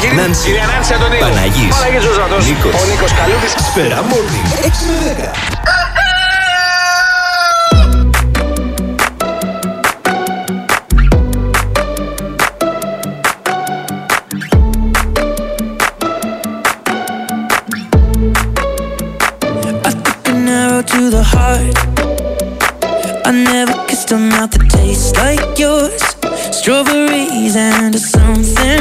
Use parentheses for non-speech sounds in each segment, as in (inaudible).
Λιανός κυρίες και κύριοι. Νάνση. Κυρία Νάνση Αντωνίου. Παναγής. Παναγής Ζωζατός. Νίκος. Ο Νίκος Καλούδης. Σφαίρα Morning. 6 με 10. I took an arrow to the heart. I never kissed a mouth that tastes like yours. Strawberries and something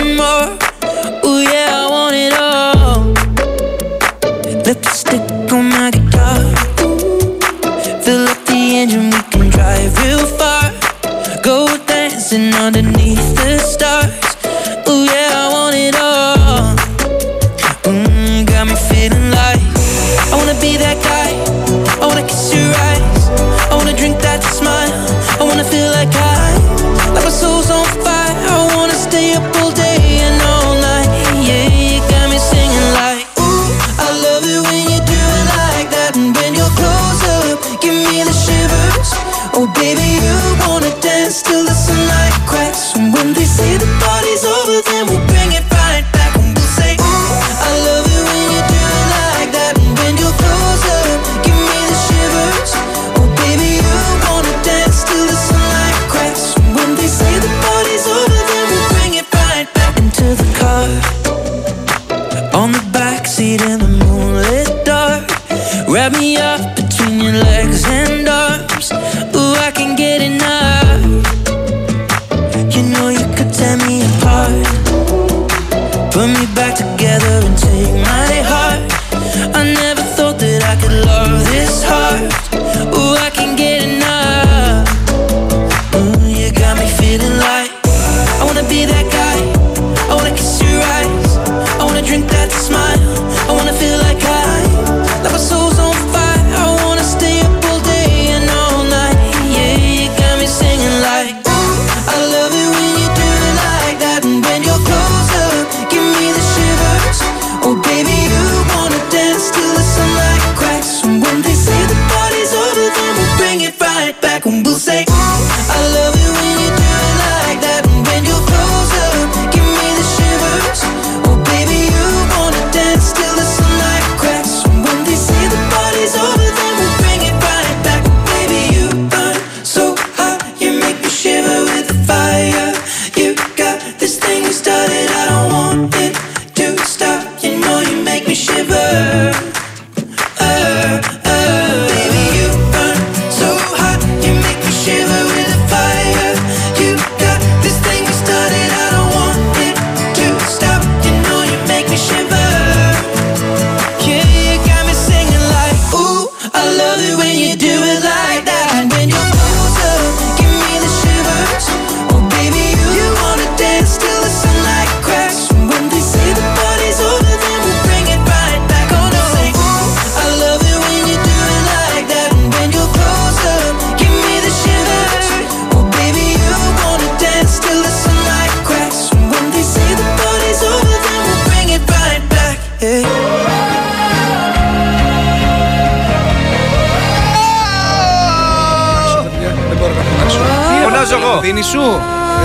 σου;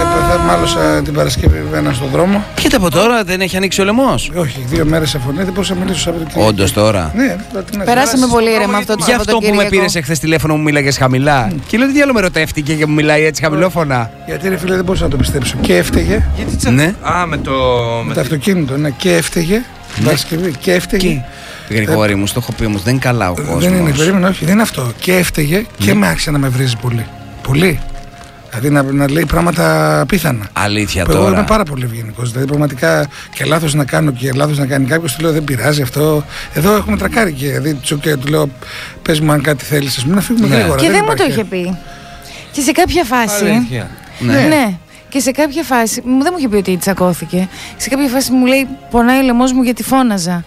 Ε, θα μάλωσα την Παρασκευή ένα στον δρόμο. Κοίτα από τώρα, δεν έχει ανοίξει ο λαιμός. Όχι, δύο μέρες σε φωνή, δεν μπορούσα να μιλήσω Σαββατοκύριακο. Όντως τώρα. Ναι, θα την Περάσαμε πολύ ήρεμα αυτό το Γι' αυτό που με Σαββατοκύριακο. πήρες εχθές τηλέφωνο μου μίλαγες χαμηλά. Και λέω τι άλλο με ρωτεύτηκε και μου μιλάει έτσι χαμηλόφωνα; Γιατί ρε φίλε δεν μπορούσα να το πιστέψω. Και έφταιγε Ναι. Α, με το... με το αυτοκίνητο, ναι, και έφταιγε. την Παρασκευή και έφταιγε. Γρηγόρη μου, στο έχω πει όμως, δεν είναι καλά ο κόσμο. Δεν είναι, περίμενα, όχι, δεν είναι αυτό. Και έφταιγε και με άρχισε να με βρίζει πολύ. Πολύ. Δηλαδή να, να λέει πράγματα απίθανα. Αλήθεια Που Εγώ τώρα. είμαι πάρα πολύ ευγενικός. Δηλαδή, πραγματικά και λάθος να κάνω και λάθος να κάνει κάποιος, του λέω δεν πειράζει αυτό. Εδώ έχουμε τρακάρει και δηλαδή, του okay, του λέω πες μου αν κάτι θέλεις, ας πούμε, να φύγουμε Ναι. γρήγορα. Και δεν μου το υπάρχει- είχε πει. Και σε κάποια φάση. Αλήθεια. Ναι. Ναι. Και σε κάποια φάση. Μου δεν μου είχε πει ότι τσακώθηκε. Σε κάποια φάση μου λέει: Πονάει ο λαιμό μου γιατί φώναζα.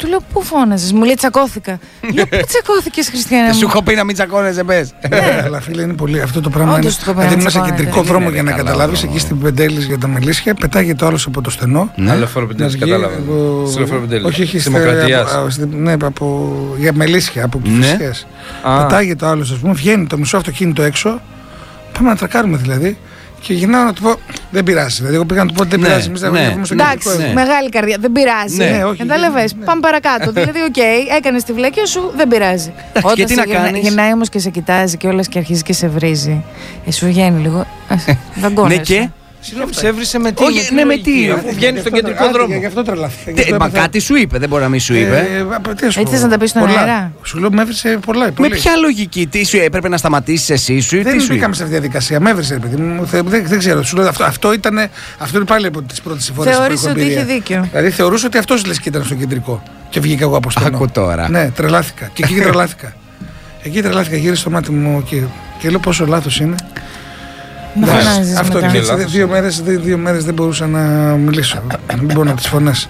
Και του λέω: Πού φώναζες, μου λέει τσακώθηκα. λέω: Πού τσακώθηκες, Χριστιανά Δεν σου μου. έχω πει να μην τσακώνεσαι, πες. Ναι, αλλά φίλε είναι πολύ. Αυτό το πράγμα Όντως είναι. το έχω πει Δηλαδή, να ήμουν σε τσακώνεται. κεντρικό Δεν δρόμο είναι για να καλά καταλάβεις δρόμο. εκεί στην Πεντέλης για τα Μελίσια. Πετάγεται ο άλλος από το στενό. Ναι. Άλλο φορό Να πεντέλης, βγει κατάλαβα. από- Στη Λεωφόρο Πεντέλης. Όχι, όχι, στη- Δημοκρατίας. από- στη- Ναι, από. Για Μελίσια, από Ναι. Κυφυσιές. Α. Πετάγεται ο άλλος, ας πούμε, βγαίνει το μισό αυτοκίνητο έξω. Πάμε να τρακάρουμε δηλαδή. Και γυρνάω να του πω, δεν πειράζει. Δηλαδή, εγώ πήγα να του πω, δεν Ναι, πειράζει. Εμείς θα ναι. βλέπουμε στο Εντάξει, κεντρικό. ναι. μεγάλη καρδιά. Δεν πειράζει. Ναι, ναι, όχι, Κατάλαβε. ναι. Πάμε παρακάτω. δηλαδή, οκ, έκανες τη βλέκια σου, δεν πειράζει. και τι σε να γυρνα- κάνεις; γυρνάει όμως και σε κοιτάζει και όλα και αρχίζει και σε βρίζει. Ε, σου βγαίνει λίγο. Δαγκώνεσαι. Ναι, και; Συγγνώμη, σε έβρισε με τι. Όχι, τι ναι, με λογική, τι. Αφού βγαίνει στον Γι' αυτό κεντρικό τρα- δρόμο. Γι' αυτό τρελάθηκα. γι' Τι, αυτό Μα έπαθα- κάτι σου είπε, δεν μπορεί να μην σου είπε. Ε, απ' τι να σου Έτσι πω. θες να τα πεις στον Πολλά. αέρα; Σου λέω, με έβρισε πολλά. Με πολύ. ποια λογική, τι σου έπρεπε να σταματήσεις εσύ σου ή τι Δεν σου μπήκαμε είπε; σε αυτή τη διαδικασία. Με έβρισε, ρε παιδί μου. Θε- Δεν, δεν ξέρω. Σου λέω, αυτό, αυτό, ήταν, αυτό είναι πάλι από τις πρώτες φορές Θεώρησε ότι είχε δίκιο. Δηλαδή θεωρούσε ότι αυτός λες και ήταν στο κεντρικό. Και βγήκα εγώ από στενό. Άκου τώρα. Ναι, τρελάθηκα. Και εκεί (laughs) τρελάθηκα. εκεί τρελάθηκα. Γύρισε το μάτι μου και, και λέω πόσο λάθος είναι. Να Ναι, φωνάζεις Αυτό μετά. και είναι έτσι, λάθος. δύο μέρες, δύο, δύο μέρες δεν μπορούσα να μιλήσω. δεν μπορώ να τις φωνές.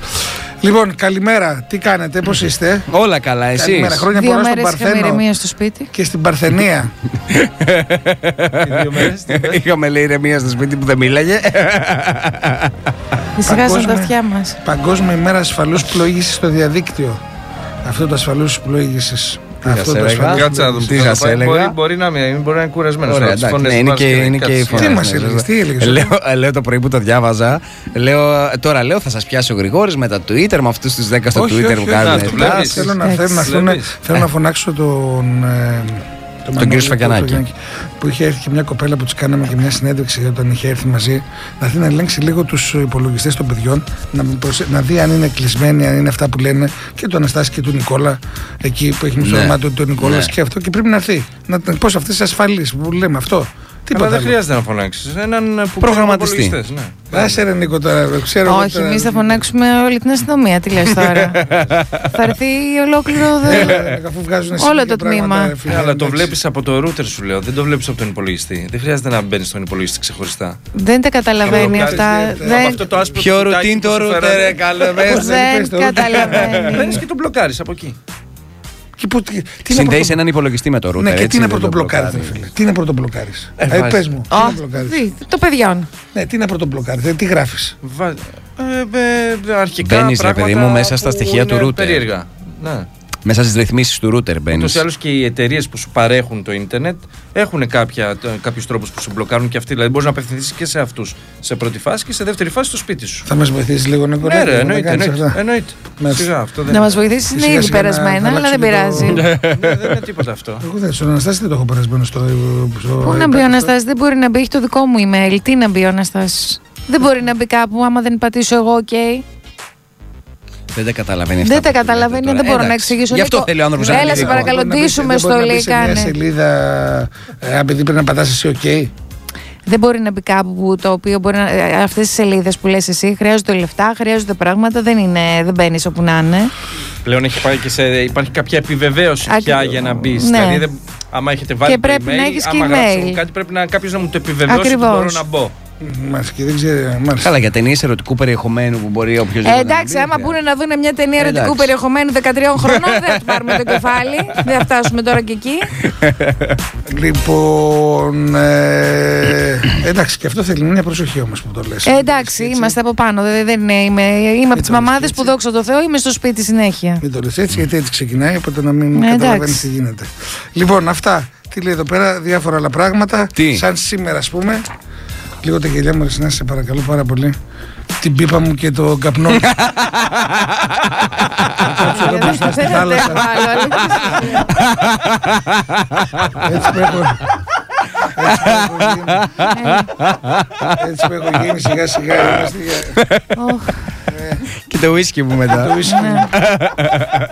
Λοιπόν, καλημέρα. Τι κάνετε, πώς είστε; Όλα καλά, εσύ. Καλημέρα. Χρόνια Δύο πολλά στον μέρες είχαμε Παρθένο ηρεμία στο σπίτι. και στην Παρθενία. Δύο μέρες, τι είπες; Είχαμε λέει ηρεμία στο σπίτι που δεν μίλαγε. Ησυχάσαν τα Παγκόσμια- αυτιά μας. Παγκόσμια ημέρα ασφαλούς πλοήγησης στο διαδίκτυο. Αυτό το ασφαλούς πλοήγησης. Αυτό σε το έλεγα; ασφαλούς Κάτσε να δούμε. Τι πώς θα σας πάει. έλεγα; Μπορεί- Μπορεί να μην μπορεί να είναι κουρασμένος. Ωραία, εντάξει, ναι, είναι και, είναι και η φωνή. Τι μας έλεγες, τι έλεγες; Λέω, λέω το πρωί που το διάβαζα. Λέω, τώρα λέω θα σας πιάσει ο Γρηγόρης με τα Twitter, με αυτούς τους 10 στο Όχι, Twitter όχι, που όχι. κάνουν. Να, το στάση. βλέπεις. Θέλω να, Εντάξει. θέλω, να, θέλω, να, Βλέπεις. θέλω να φωνάξω τον. Ε, τον Τον κύριο Μανώλη, Σφακιανάκη. τον Που είχε έρθει και μια κοπέλα που τη κάναμε και μια συνέντευξη όταν είχε έρθει μαζί. Να έρθει να ελέγξει λίγο τους υπολογιστές των παιδιών. Να, προσε- να δει αν είναι κλεισμένοι, αν είναι αυτά που λένε και του Αναστάση και του Νικόλα. Εκεί που έχει μισό Ναι. όνομα του τον Νικόλα Ναι. και αυτό. Και πρέπει να έρθει. Να πώς αυτές τι ασφαλεί που λέμε αυτό. Τίποτα. Αλλά δεν άλλο. χρειάζεται να φωνάξεις. Έναν που Προγραμματιστή. παίρνει υπολογιστές, ναι. Άσε ρε Νίκο τώρα. Ξέρω εγώ Όχι, τώρα- εμείς θα φωνάξουμε όλη την αστυνομία. Τι λες τώρα. (laughs) θα έρθει ολόκληρο. δε- Έλα, ρε, αφού βγάζουν Όλο συνέχεια το πράγματα, τμήμα. ρε, φίλε, Ναι, αλλά το εντάξει. βλέπεις από το router σου λέω. Δεν το βλέπεις από τον υπολογιστή. Δεν χρειάζεται να μπαίνει στον υπολογιστή ξεχωριστά. Δεν τα καταλαβαίνει Καλό αυτά. κάνεις, Από Δεν, αυτό το άσπρο Πιο κουτάκι ρουτίν που το σου router, φέρανε, ρε, καλό (laughs) πες. δεν πες το. καταλαβαίνει. Μπαίνεις και τον μπλοκάρεις από εκεί. Και που- τι- τι είναι Συνδέεις πρωτο- έναν υπολογιστή με το router. Ναι, και έτσι, τι είναι δεν το πρωτομπλοκάρι, μπλοκάρεις. φίλε. Τι είναι πρωτομπλοκάρι. Ε, Ε, βάζεις. πες μου, τι Ω, είναι μπλοκάρι. δει, Το παιδιών. Ναι, τι είναι πρωτομπλοκάρι, τι γράφεις. Βα... Ε, ε, αρχικά Μπαίνεις, ρε πράγματα παιδί μου, μέσα στα που στοιχεία του είναι router. Περίεργα. Ναι. Μέσα στις ρυθμίσεις του router μπαίνεις. Ούτως ή άλλως και οι εταιρείες που σου παρέχουν το ίντερνετ έχουν κάποιους τρόπους που σου μπλοκάρουν και αυτοί. Δηλαδή μπορείς να απευθυνθείς και σε αυτούς σε πρώτη φάση και σε δεύτερη φάση στο σπίτι σου. Θα μας βοηθήσεις λίγο, Νίκο. Ναι, ρε, να εννοείται. κάνεις εννοείται, αυτά. εννοείται. Merci. Σιγά, αυτό δεν Να μας είναι. βοηθήσεις είναι Σιγά ήδη σιγά να- περασμένα, να αλλά δεν αλλάξουμε το- πειράζει. Ναι, δεν είναι τίποτα αυτό. Εγώ δεν στον Αναστάση δεν το έχω περασμένο στο. στο Πού να μπει ο Αναστάσης, δεν μπορεί να μπει, έχει το δικό μου email. Τι να μπει ο Αναστάσης; Δεν μπορεί να μπει κάπου άμα δεν πατήσω εγώ, οκ. Δεν τα καταλαβαίνει αυτά. Δεν τα που λέτε καταλαβαίνει, τώρα. δεν μπορώ να Εντάξει. εξηγήσω. Γι' αυτό Νίκο, θέλει ο άνθρωπο Έλα, σε παρακαλώ, ντύσουμε στο λέει, σε μια κάνε. σελίδα, ε, αν παιδί πρέπει να πατάς εσύ, οκ. Δεν μπορεί να μπει κάπου που το οποίο μπορεί να. Αυτές τις σελίδες που λες εσύ χρειάζονται λεφτά, χρειάζονται πράγματα. Δεν, είναι, δεν μπαίνεις όπου να είναι. Πλέον έχει πάει και σε, υπάρχει κάποια επιβεβαίωση Ακ- πια για να μπεις. Ναι. Δηλαδή, δεν, άμα έχετε βάλει Και το πρέπει email, να έχεις και άμα γράψω email. κάτι, πρέπει να κάποιος να μου το επιβεβαιώσει ότι Ακριβώς. μπορώ να μπω. Μάλιστα, και δεν ξέρει. μάλιστα. Καλά, για ταινίες ερωτικού περιεχομένου που μπορεί όποιος. Ε, εντάξει, άμα πούνε να δουν μια ταινία ερωτικού Εντάξει. περιεχομένου 13 χρονών, δεν θα του πάρουμε το κεφάλι. δεν θα φτάσουμε τώρα και εκεί. Λοιπόν. Ε, εντάξει, και αυτό θέλει μια προσοχή όμως που το λες. Ε, εντάξει, είμαστε από πάνω. Δεν, δεν είναι, είμαι είμαι από τις το λες μαμάδες έτσι. που δόξα τω Θεώ είμαι στο σπίτι συνέχεια. Μην το λες έτσι, γιατί έτσι ξεκινάει, οπότε να μην Ε, καταλαβαίνεις εντάξει. τι γίνεται. Λοιπόν, αυτά. Τι λέει εδώ πέρα, διάφορα άλλα πράγματα. Τι; Σαν σήμερα, ας πούμε. Λίγο τα γελιά μου, να σε παρακαλώ πάρα πολύ. Την πίπα μου και το καπνό μου. Κάψω εδώ μπροστά στη Δεν θάλασσα. αντέχω άλλο, αλήθεια. Έτσι που έχω. Έτσι που έχω γίνει. Έτσι που έχω γίνει σιγά σιγά. είμαστε για- Οχ, Και το whisky μου Το μετά. whisky. ναι.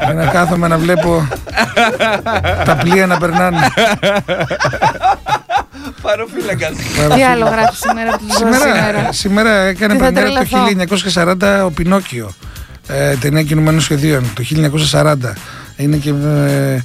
Για να κάθομαι να βλέπω τα πλοία να περνάνε. Παροφύλακα. Τι άλλο γράφεις σήμερα που του Σήμερα, σήμερα; σήμερα έκανε Τι θα πρεμιέρα το τρελαθώ. 1940 ο Πινόκιο. Ε, ταινία κινουμένων σχεδίων το 1940. Είναι και ε,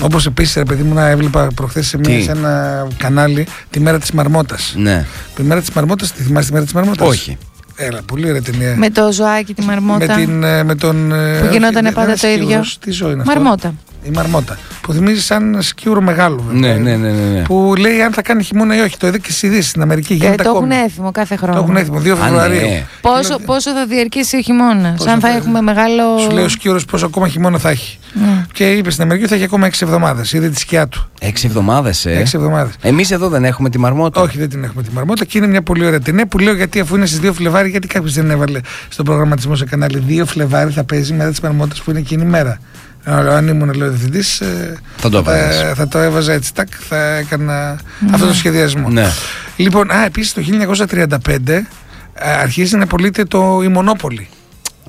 όπως επίσης ρε παιδί μου να έβλεπα προχθές σε, μια, Τι; σε ένα κανάλι τη μέρα της Μαρμότας. Ναι. Τη μέρα της Μαρμότας, τη θυμάσαι τη μέρα της Μαρμότας; Όχι. Έλα, πολύ ωραία ταινία. Με το ζωάκι, τη με, μαρμότα. την, ε, με τον... ε, Που γινότανε όχι, πάντα ένας το ίδιο. σκύλος. Τι ζωή είναι αυτό; Μαρμότα. Η Μαρμότα. Που θυμίζει σαν σκύουρο μεγάλο. βέβαια. Ναι, ναι, ναι. ναι, ναι. Που λέει αν θα κάνει χειμώνα ή όχι. Το είδε και στις ειδήσεις στην Αμερική. Ε, Γίνεται το έχουν ακόμη. έθιμο κάθε Το έχουν χρόνο. έτοιμο 2 Α, Φεβρουαρίου. ναι. Πόσο, πόσο θα διαρκήσει ο χειμώνας, Πόσο αν θα θα- έχουμε μεγάλο. Σου λέει ο σκύρο πόσο ακόμα χειμώνα θα έχει. Και είπε στην Αμερική ότι θα έχει ακόμα 6 εβδομάδες. Είδε τη σκιά του. Έξι εβδομάδες, ε; 6 εβδομάδες. Εμείς εδώ δεν έχουμε τη μαρμότα. Όχι, δεν την έχουμε τη μαρμότα και είναι μια πολύ ωραία ταινία που λέω γιατί αφού είναι στις 2 Φλεβάρι, γιατί κάποιος δεν έβαλε στον προγραμματισμό σε κανάλι 2 Φλεβάρι θα παίζει μετά τι μαρμότε που είναι εκείνη η μέρα. Ε, Αν ήμουν λέω διευθυντή, Θα το έβαζες. θα το έβαζα έτσι. Τάκ, θα έκανα αυτό το σχεδιασμό. Ναι. Λοιπόν, α, επίσης το 1935 ε, αρχίζει να πωλείται το η Μονόπολη.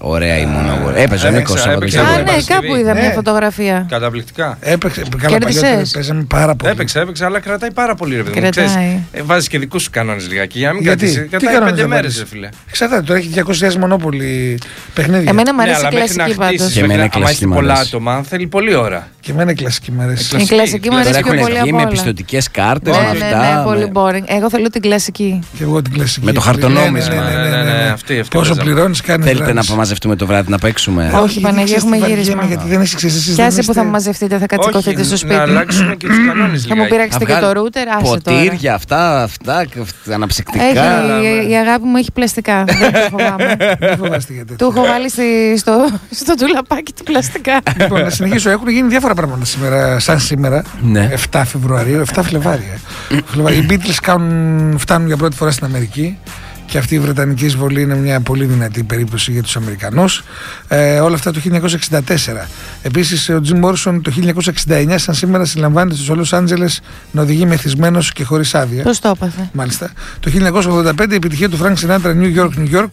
Ωραία η μονόγορη. Έπαιζε ο Έπαιξα, Νίκο από έπαιξα. την Α, Ξέρω, ναι, Παρασκευή. κάπου είδα Ναι. μια φωτογραφία. Καταπληκτικά. Έπαιξε, καλά Κέρδισες? παλιότερα παίζαμε πάρα πολύ. Έπαιξε, έπαιξε, αλλά κρατάει πάρα πολύ ρε παιδί μου. Κρατάει. Ξέρεις, ε, βάζεις και δικούς σου κανόνες λιγάκι. Για να μην Γιατί? κρατήσει. Τι Κρατάει κανόνες πέντε θα μέρες βάλεις? ρε φίλε. Εξαρτάται, τώρα έχει 200.000 Μονόπολη παιχνίδια. Εμένα μου Ναι, αρέσει η αλλά μέχρι να κλασική χτίσεις, πάντω. Και εμένα μέχρι η να- άμα κλασική είστε μ' πολλά αρέσει. άτομα, θέλει πολλή ώρα. Και εμένα η κλασική μου αρέσει. Η κλασική μου Τώρα αρέσει πιο έχουν πολύ βγει από με όλα. πιστοτικέ κάρτε, Ναι, με ναι, αυτά. ναι, πολύ με- boring. Εγώ θέλω την κλασική. Και εγώ την κλασική. Με το χαρτονόμισμα. Ναι, ναι, ναι, ναι, ναι, ναι. Αυτή, αυτή Πόσο παίζαμε. πληρώνει, κάνει. Θέλετε να μαζευτούμε το βράδυ να παίξουμε; Όχι, Παναγία, έχουμε γύρισμα. Γιατί δεν έχει ξέρεις Πιάσε που θα μαζευτείτε, θα κατσικωθείτε στο να σπίτι. αλλάξουμε και τους κανόνες (laughs) Θα μου λιγάκι. πειράξετε και το ρούτερ, άσε τώρα. Ποτήρια, αυτά, αυτά, αναψυκτικά. Έχει, η, η αγάπη μου έχει πλαστικά. Δεν το (laughs) φοβάμαι. Δεν φοβάστε για Του τέτοιο. έχω βάλει στη- στο, στο τουλαπάκι του πλαστικά. Λοιπόν, να συνεχίσω. Έχουν γίνει διάφορα πράγματα σήμερα, σαν σήμερα. Ναι. 7 Φεβρουαρίου, 7 Φλεβάρια. (clears throat) Φλεβάρι. Οι Beatles κάνουν, φτάνουν για πρώτη φορά στην Αμερική. Και αυτή η Βρετανική εισβολή είναι μια πολύ δυνατή περίπτωση για τους Αμερικανούς. Ε, όλα αυτά το 1964. Επίσης ο Jim Morrison το 1969 σαν σήμερα συλλαμβάνεται στο Los Άντζελες να οδηγεί μεθυσμένος και χωρίς άδεια. Πώς το έπαθε; Μάλιστα. Το 1985 η επιτυχία του Frank Sinatra New York, New York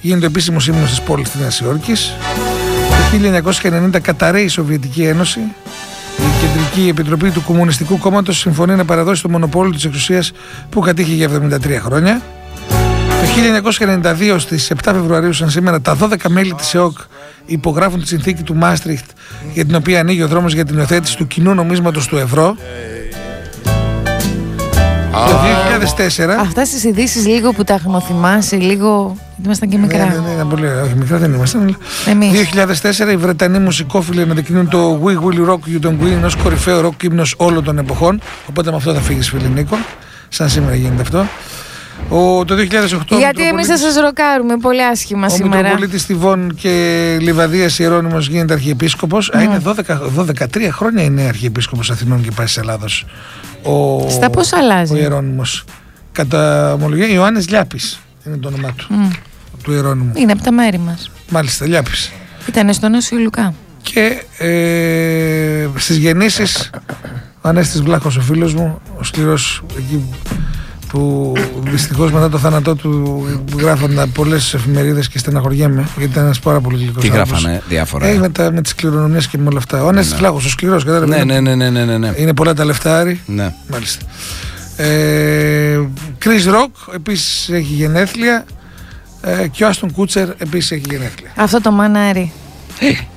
γίνεται ο επίσημος ύμνος της πόλης της Νέας Υόρκης. Το 1990 καταραίει η Σοβιετική Ένωση. Η Κεντρική Επιτροπή του Κομμουνιστικού Κόμματος συμφωνεί να παραδώσει το μονοπόλιο της εξουσίας που κατήχε για 73 χρόνια. Το 1992 στις 7 Φεβρουαρίου σαν σήμερα τα 12 μέλη της ΕΟΚ υπογράφουν τη συνθήκη του Μάστριχτ για την οποία ανοίγει ο δρόμος για την υιοθέτηση του κοινού νομίσματος του ευρώ. Το 2004 Αυτά στις ειδήσεις λίγο που τα γνωθυμάσαι, λίγο. Ήμασταν και Ναι, μικρά. ναι, ναι, ήταν πολύ ωραία. Όχι, μικρά δεν ήμασταν. αλλά- Εμείς. 2004 οι Βρετανοί μουσικόφιλοι αναδεικνύουν το We Will Rock You Don't Win ως κορυφαίο ροκ ύμνο όλων των εποχών. Οπότε με αυτό θα φύγεις, φίλε Νίκο. Σαν σήμερα γίνεται αυτό. Ο, το 2008 ο Γιατί εμείς θα Μητροπολίτης- σας ροκάρουμε πολύ άσχημα ο σήμερα. Μητροπολίτης Τιβών και Λιβαδίας Ιερώνυμος γίνεται αρχιεπίσκοπος. Α, είναι 12, 12 χρόνια είναι αρχιεπίσκοπος Αθηνών και Πάσης Ελλάδος. Ο, Στα πόσα αλλάζει; Ο Ιερώνυμος. Κατά ομολογία Ιωάννης Λιάπης είναι το όνομά του. Μμ. Του Ιερώνυμου. Είναι από τα μέρη μας. Μάλιστα, Λιάπης. Ήταν στο Νόσιο Λουκά. Και ε, στις γεννήσεις ο Ανέστης Βλάχος ο φίλος μου, ο σκληρός εκεί που δυστυχώς μετά το θάνατό του γράφονταν πολλές εφημερίδες και στεναχωριέμαι γιατί ήταν ένας πάρα πολύ γλυκός Τι άνθρωπος. γράφανε, διάφορα; Ε, με, τα, με τις κληρονομιές και με όλα αυτά. Ο Ανέστης Βλάχος, ο σκληρός, κατάλαβες. Ναι, είναι, ναι, ναι, ναι, ναι, ναι. είναι πολλά τα λεφτάρι. ναι. Μάλιστα. Ε, Chris Rock επίσης έχει γενέθλια ε, και ο Άστον Κούτσερ επίσης έχει γενέθλια. Αυτό το μανάρι.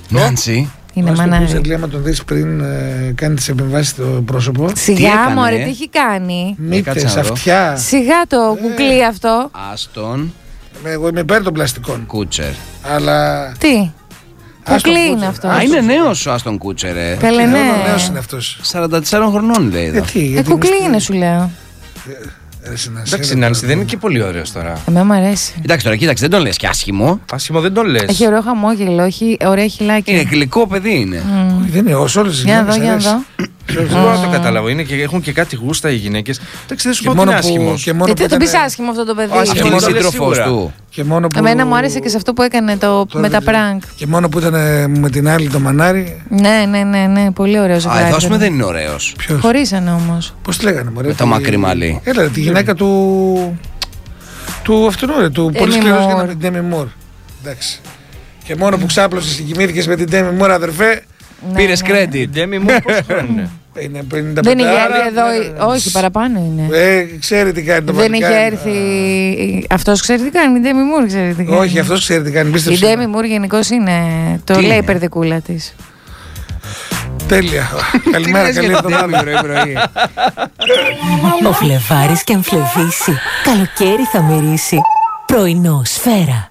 Νάντσι. Είναι Ο Άστον μανάρι. Κούτσερ λέει, άμα τον δεις πριν ε, κάνει τις επεμβάσεις στο πρόσωπο. Τι Σιγά έκανε, μωρέ, ε; τι έχει κάνει; Μύτες, κάτσε να δω. αυτιά. Σιγά το κουκλί αυτό. Άστον Εγώ είμαι υπέρ των πλαστικών. Κούτσερ. Αλλά. Τι; Άστον Κουκλί είναι Κούτσερ. αυτός. Α, είναι νέος ο Άστον Κούτσερ, ε. Καλέ, ναι. Νέος είναι αυτός. 44 χρονών λέει εδώ. Γιατί, Ε, γιατί. κουκλί είμαστε- είναι, σου λέω. Ρε, Συνάση, Εντάξει, έλα Νάνση, τώρα. δεν είναι και πολύ ωραίος τώρα. Εμένα μου αρέσει. Εντάξει τώρα, κοίταξε, δεν τον λες και άσχημο. Άσχημο δεν το λες. Έχει ωραίο χαμόγελο, έχει ωραία χιλάκια. Είναι γλυκό παιδί είναι. Όχι, Δεν είναι όσο όλες τις Για να δω, για να δω. Δεν μπορώ να το καταλάβω. Είναι και, έχουν και κάτι γούστα οι γυναίκες. Εντάξει, δεν σου Και πω ότι μόνο είναι που. άσχημος. Και μόνο Γιατί που δεν το πεις ήταν- άσχημο αυτό το παιδί. Όχι, Και και είναι μόνο σύντροφο σίγουρα. του. Και μόνο που. Εμένα μου άρεσε και σε αυτό που έκανε το, Τώρα με δεν τα ξέρω. prank. Και μόνο που ήταν ε, με την άλλη το μανάρι. Ναι, ναι, ναι, ναι, πολύ ωραίο Α, ζευγάρι. εδώ ας πούμε ήταν. δεν είναι ωραίος. Ποιος; Χωρίσανε όμως. Πώς τη λέγανε, Μωρέ. Με το τη- μακρύ μαλλί. Έλα, ρε, τη γυναίκα του. Του αυτού, ρε, του Demi πολύ σκληρό για Moore. την Ντέμι Μουρ. Εντάξει. Και μόνο που ξάπλωσες και κοιμήθηκε με την Ντέμι Μουρ, αδερφέ. Πήρες Η credit. Ντέμι μου πόσο χρόνο είναι. Είναι 55. Δεν είχε άρα, έρθει εδώ. ε, Όχι, παραπάνω είναι. Ε, ξέρει τι κάνει το Δεν είχε παλικάρι. έρθει. Αυτός ξέρει τι κάνει. Η Ντέμι Μουρ ξέρει τι κάνει. Όχι, αυτός ξέρει τι κάνει. Η Πίστεψε. Ντέμι Μουρ γενικώς είναι. Το Τι λέει είναι; η περδικούλα της. Τέλεια. (laughs) Καλημέρα, καλή εβδομάδα. Ο Φλεβάρης και αν φλεβήσει, καλοκαίρι θα μυρίσει. Πρωινό σφαίρα.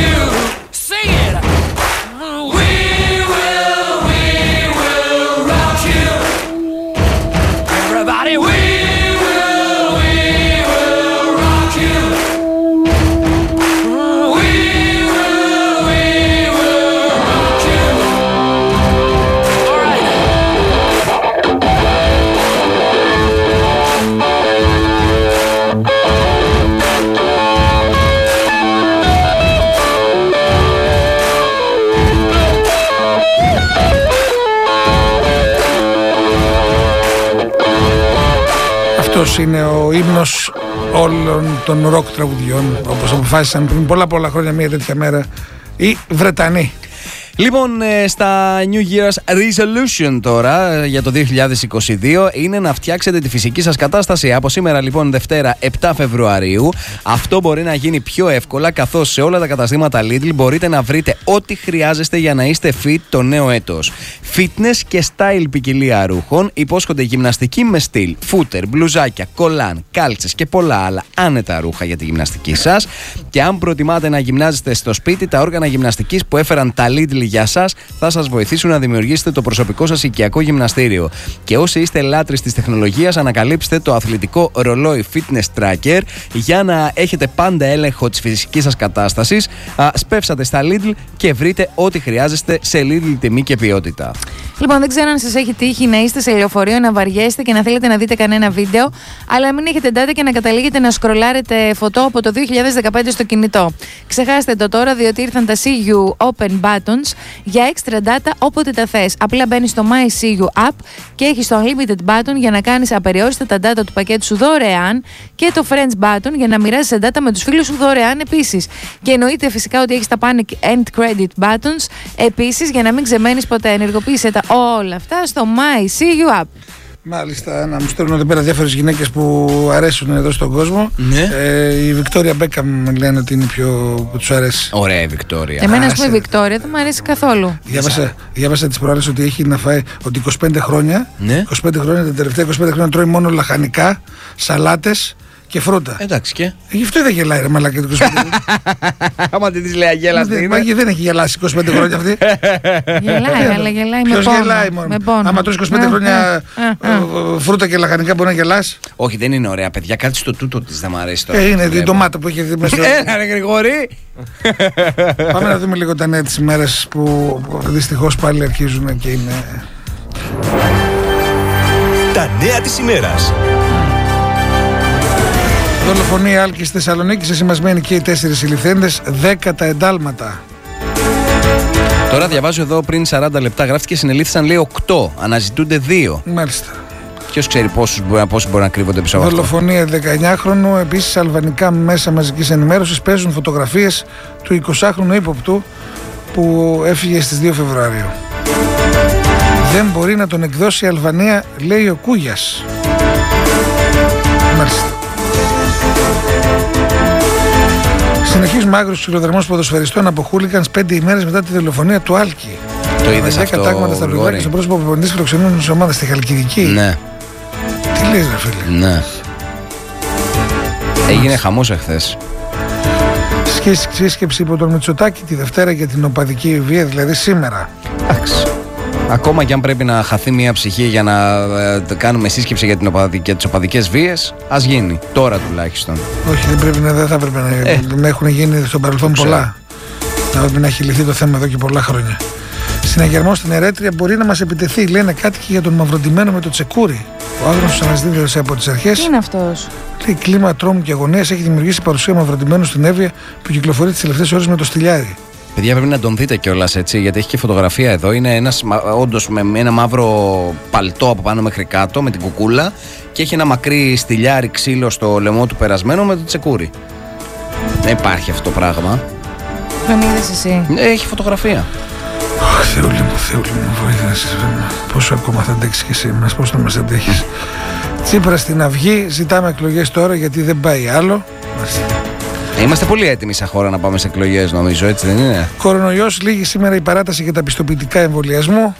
you. Αυτός είναι ο ύμνος όλων των ροκ τραγουδιών όπως αποφάσισαν πριν πολλά πολλά χρόνια μια τέτοια μέρα οι Βρετανοί. Λοιπόν, ε, στα New Year's Resolution τώρα ε, για το 2022 είναι να φτιάξετε τη φυσική σας κατάσταση. Από σήμερα λοιπόν Δευτέρα 7 Φεβρουαρίου αυτό μπορεί να γίνει πιο εύκολα καθώς σε όλα τα καταστήματα Lidl μπορείτε να βρείτε ό,τι χρειάζεστε για να είστε fit το νέο έτος. Fitness και style ποικιλία ρούχων υπόσχονται γυμναστική με στυλ, φούτερ, μπλουζάκια, κολάν, κάλτσες και πολλά άλλα άνετα ρούχα για τη γυμναστική σας και αν προτιμάτε να γυμνάζεστε στο σπίτι τα όργανα γυμναστικής που έφεραν τα Lidl για σας θα σας βοηθήσουν να δημιουργήσετε το προσωπικό σας οικιακό γυμναστήριο. Και όσοι είστε λάτρεις της τεχνολογίας ανακαλύψτε το αθλητικό ρολόι Fitness Tracker για να έχετε πάντα έλεγχο της φυσικής σας κατάστασης. Α, σπεύσατε στα Lidl και βρείτε ό,τι χρειάζεστε σε Lidl τιμή και ποιότητα. Λοιπόν, δεν ξέρω αν σας έχει τύχει να είστε σε λεωφορείο, να βαριέστε και να θέλετε να δείτε κανένα βίντεο, αλλά μην έχετε data και να καταλήγετε να σκρολάρετε φωτό από το 2015 στο κινητό. Ξεχάστε το τώρα, διότι ήρθαν τα CU Open Buttons για extra data όποτε τα θες. Απλά μπαίνεις στο My CU App και έχεις το Unlimited Button για να κάνεις απεριόριστα τα data του πακέτου σου δωρεάν και το Friends Button για να μοιράζει data με τους φίλους σου δωρεάν επίσης. Και εννοείται φυσικά ότι έχεις τα Panic and Credit Buttons επίσης για να μην ξεμένεις ποτέ. Ενεργοποίησε τα όλα αυτά στο My See You App. Μάλιστα, να μου στέλνουν εδώ πέρα διάφορες γυναίκες που αρέσουν εδώ στον κόσμο. Ναι. Ε, η Βικτόρια Μπέκαμ λένε ότι είναι πιο που τους αρέσει. Ωραία η Βικτόρια. Εμένα, ας άσε. πούμε, η Βικτόρια δεν μου αρέσει καθόλου. Διάβασα, διάβασα τις προάλλες ότι έχει να φάει ότι 25 χρόνια, Ναι. 25 χρόνια, τα τελευταία 25 χρόνια τρώει μόνο λαχανικά, σαλάτες και φρούτα. Εντάξει και. Γι' αυτό δεν γελάει ρε μαλάκα το 25 (laughs) Άμα την της λέει αγέλας Δεν- Μα δεν έχει γελάσει 25 χρόνια αυτή. (laughs) Γελάει, αλλά γελάει με Ποιος πόνο. γελάει μόνο. Με πόνο. Άμα τρως 25 Α, χρόνια α, α, α. ε, ε, φρούτα και λαχανικά μπορεί να γελάς; Όχι, δεν είναι ωραία, παιδιά. Κάτι στο τούτο της δεν μ' αρέσει τώρα. Ε, είναι Βλέπω. η ντομάτα που έχει μέσα στο... (laughs) Έλα, ρε Γρηγόρη. Πάμε να δούμε λίγο τα νέα της ημέρας που που δυστυχώς πάλι αρχίζουν και είναι... Τα νέα της ημέρας. Δολοφονία Άλκης στη Θεσσαλονίκη, σε σημασμένοι και οι τέσσερις συλληφθέντε, 10 τα εντάλματα. Τώρα διαβάζω εδώ πριν 40 λεπτά γράφτηκε συνελήφθησαν λέει 8. Αναζητούνται 2. Μάλιστα. Ποιος ξέρει πόσους μπορεί, πόσους μπορεί να κρύβονται πίσω από αυτό; Δολοφονία 19χρονου. Επίσης, αλβανικά μέσα μαζικής ενημέρωσης παίζουν φωτογραφίες του 20χρονου ύποπτου που έφυγε στις 2 Φεβρουαρίου. Δεν μπορεί να τον εκδώσει η Αλβανία, λέει ο Κούγιας. Μάλιστα. Συνεχίζουμε άγριο ξυλοδερμό ποδοσφαιριστών από χούλικαν 5 ημέρες μετά τη δολοφονία του Άλκη. Το είδες Δέκα αυτό, τάγματα στα Γρηγόρη; βιβλία στο πρόσωπο προπονητή φιλοξενούν τη ομάδα στη Χαλκιδική. Ναι, Τι λες ρε φίλε; ναι. Έγινε χαμός εχθές. Σχέση σύσκεψη υπό τον Μητσοτάκη τη Δευτέρα για την οπαδική βία, δηλαδή σήμερα. Εντάξει. Ακόμα και αν πρέπει να χαθεί μια ψυχή για να ε, κάνουμε σύσκεψη για, την οπαδική, για τις οπαδικές βίες, ας γίνει. Τώρα τουλάχιστον. Όχι, δεν, πρέπει να, δεν θα έπρεπε να, Ε. να έχουν γίνει στο παρελθόν Το ξέρω. πολλά. Θα πρέπει να έχει λυθεί το θέμα εδώ και πολλά χρόνια. Συναγερμό στην Ερέτρια μπορεί να μας επιτεθεί. Λένε κάτι και για τον μαυροντημένο με το τσεκούρι. Ο άγνωστος αναζητήθηκε από τις αρχές. Τι είναι αυτός; Λέει κλίμα τρόμου και αγωνίας έχει δημιουργήσει παρουσία μαυροντημένου στην Εύβοια που κυκλοφορεί τις τελευταίες ώρες με το στυλιάρι. Παιδιά πρέπει να τον δείτε κιόλας έτσι, γιατί έχει και φωτογραφία εδώ. Είναι ένας όντως με ένα μαύρο παλτό από πάνω μέχρι κάτω με την κουκούλα και έχει ένα μακρύ στυλιάρι ξύλο στο λαιμό του περασμένο με το τσεκούρι. Δεν υπάρχει αυτό το πράγμα. Δεν είδες εσύ. Ε, Έχει φωτογραφία. Αχ, Θεούλη μου, Θεούλη μου, βοήθησε. Πόσο ακόμα θα αντέξεις και εσύ μας, πώς θα μας αντέχεις. Τσίπρας στην Αυγή, ζητάμε εκλογές τώρα γιατί δεν πάει άλλο. Μάλιστα. Είμαστε πολύ έτοιμοι σαν χώρα να πάμε σε εκλογές, νομίζω, έτσι δεν είναι; Κορονοϊός, λίγη σήμερα η παράταση για τα πιστοποιητικά εμβολιασμού.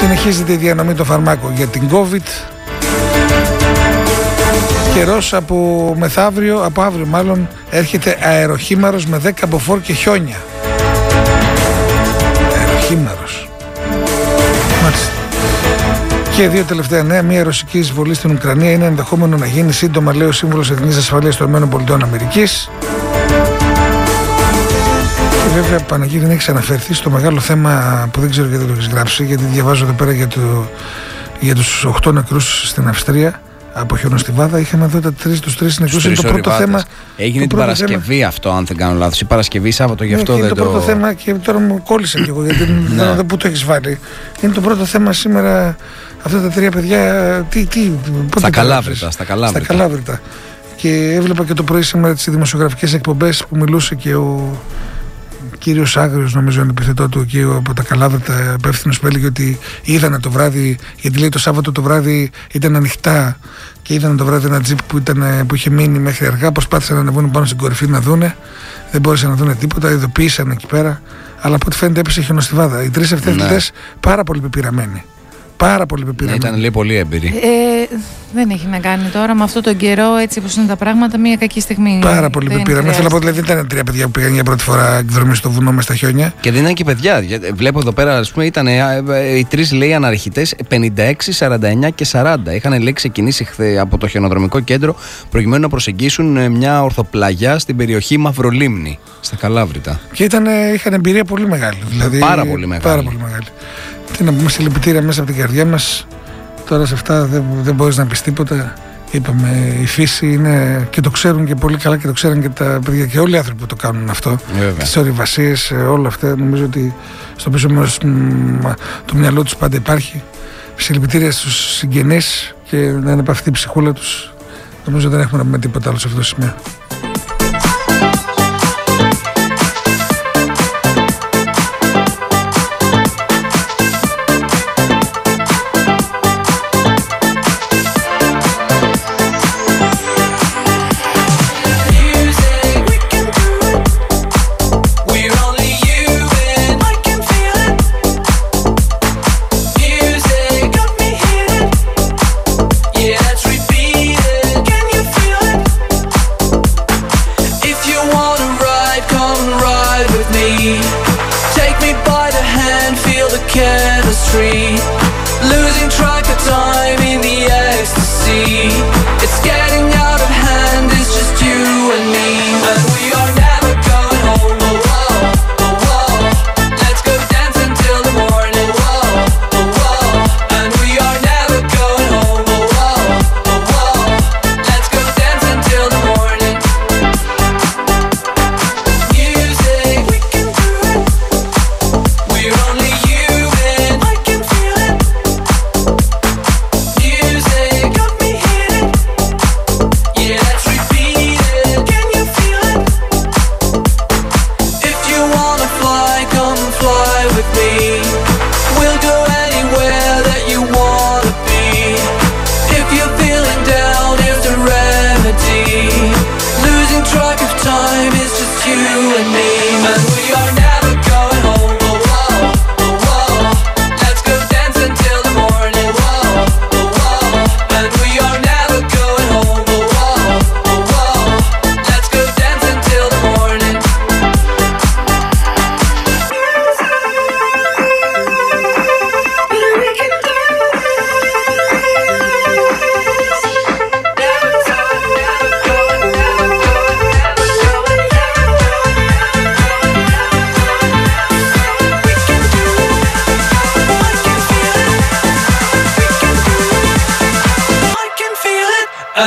Συνεχίζεται η διανομή των φαρμάκων για την COVID. Καιρός από μεθαύριο, από αύριο μάλλον, έρχεται αεροχήμαρος με 10 μποφόρ και χιόνια. Αεροχήμαρος. Μάλιστα. Και δύο τελευταία νέα. Μία ρωσική εισβολή στην Ουκρανία είναι ενδεχόμενο να γίνει σύντομα, λέει ο Σύμβουλο Εθνική Ασφαλεία των ΗΠΑ. Και βέβαια, Παναγίδη, δεν έχει αναφερθεί στο μεγάλο θέμα που δεν ξέρω γιατί το έχει γράψει, γιατί διαβάζω εδώ πέρα για, το, για του 8 νεκρού στην Αυστρία από χιονοστιβάδα. Είχαμε εδώ τα τρει, του τρει νεκρού. Στους Είναι το τρεις πρώτο ορειβάτες. θέμα. Έγινε το την πρώτο Παρασκευή αυτό, αν δεν κάνω λάθο. Η Παρασκευή Σάββατο, γι' Ναι, αυτό και είναι δεν το το. πρώτο θέμα και τώρα μου κόλλησε και εγώ γιατί δεν Ναι. ξέρω πού το έχει βάλει. Είναι το πρώτο θέμα σήμερα. Αυτά τα τρία παιδιά. Τι, τι, πότε Στα τα Καλάβρητα, έγραψες; στα Καλάβρητα. Στα Καλάβρητα. Και έβλεπα και το πρωί σήμερα τις δημοσιογραφικές εκπομπές που μιλούσε και ο κύριος Άγριος, νομίζω είναι επιθετό του εκεί από τα Καλάβρητα, υπεύθυνο που έλεγε ότι είδανε το βράδυ, γιατί λέει το Σάββατο το βράδυ ήταν ανοιχτά και είδανε το βράδυ ένα τζιπ που, ήταν, που είχε μείνει μέχρι αργά. Προσπάθησαν να ανεβούν πάνω στην κορυφή να δούνε. Δεν μπόρεσαν να δούνε τίποτα, ειδοποίησαν εκεί πέρα. Αλλά από ό,τι φαίνεται έπεσε χιονοστιβάδα. Οι τρεις αυτές Ναι. ναι. πάρα πολύ πεπειραμένοι. Πάρα πολύ Ναι, πεπειραμένοι. ήταν λέει πολύ έμπειρη. Ε, δεν έχει να κάνει τώρα με αυτό τον καιρό, έτσι όπως είναι τα πράγματα, μια κακή στιγμή. Πάρα πολύ Δεν πεπειραμένοι. Θέλω να πω, χρειάζεται. δηλαδή δεν ήταν τρία παιδιά που πήγαν για πρώτη φορά εκδρομή στο βουνό μες στα χιόνια. Και δεν ήταν και παιδιά. Γιατί Βλέπω εδώ πέρα, ας πούμε, ήταν οι τρεις λέει αναρχητές 56, 49 και 40. Είχαν λέει ξεκινήσει χθε από το χιονοδρομικό κέντρο προκειμένου να προσεγγίσουν ε, μια ορθοπλαγιά στην περιοχή Μαυρολίμνη, στα Καλάβρητα. Και ήταν, είχαν εμπειρία πολύ μεγάλη. Δηλαδή, Πάρα πολύ μεγάλη. Πάρα πολύ μεγάλη. Τι να πούμε, συλληπιτήρια μέσα από την καρδιά μας. Τώρα σε αυτά δεν, δεν μπορείς να πεις τίποτα. Είπαμε, η φύση είναι και το ξέρουν και πολύ καλά και το ξέρουν και τα παιδιά και όλοι οι άνθρωποι που το κάνουν αυτό. Βέβαια. Τις ορειβασίε, όλα αυτά. Νομίζω ότι στο πίσω μέρος του μυαλό τους πάντα υπάρχει. Συλληπιτήρια στους συγγενείς και να είναι από αυτή η ψυχούλα τους. Νομίζω δεν έχουμε να πούμε τίποτα άλλο σε αυτό το σημείο.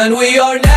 And we are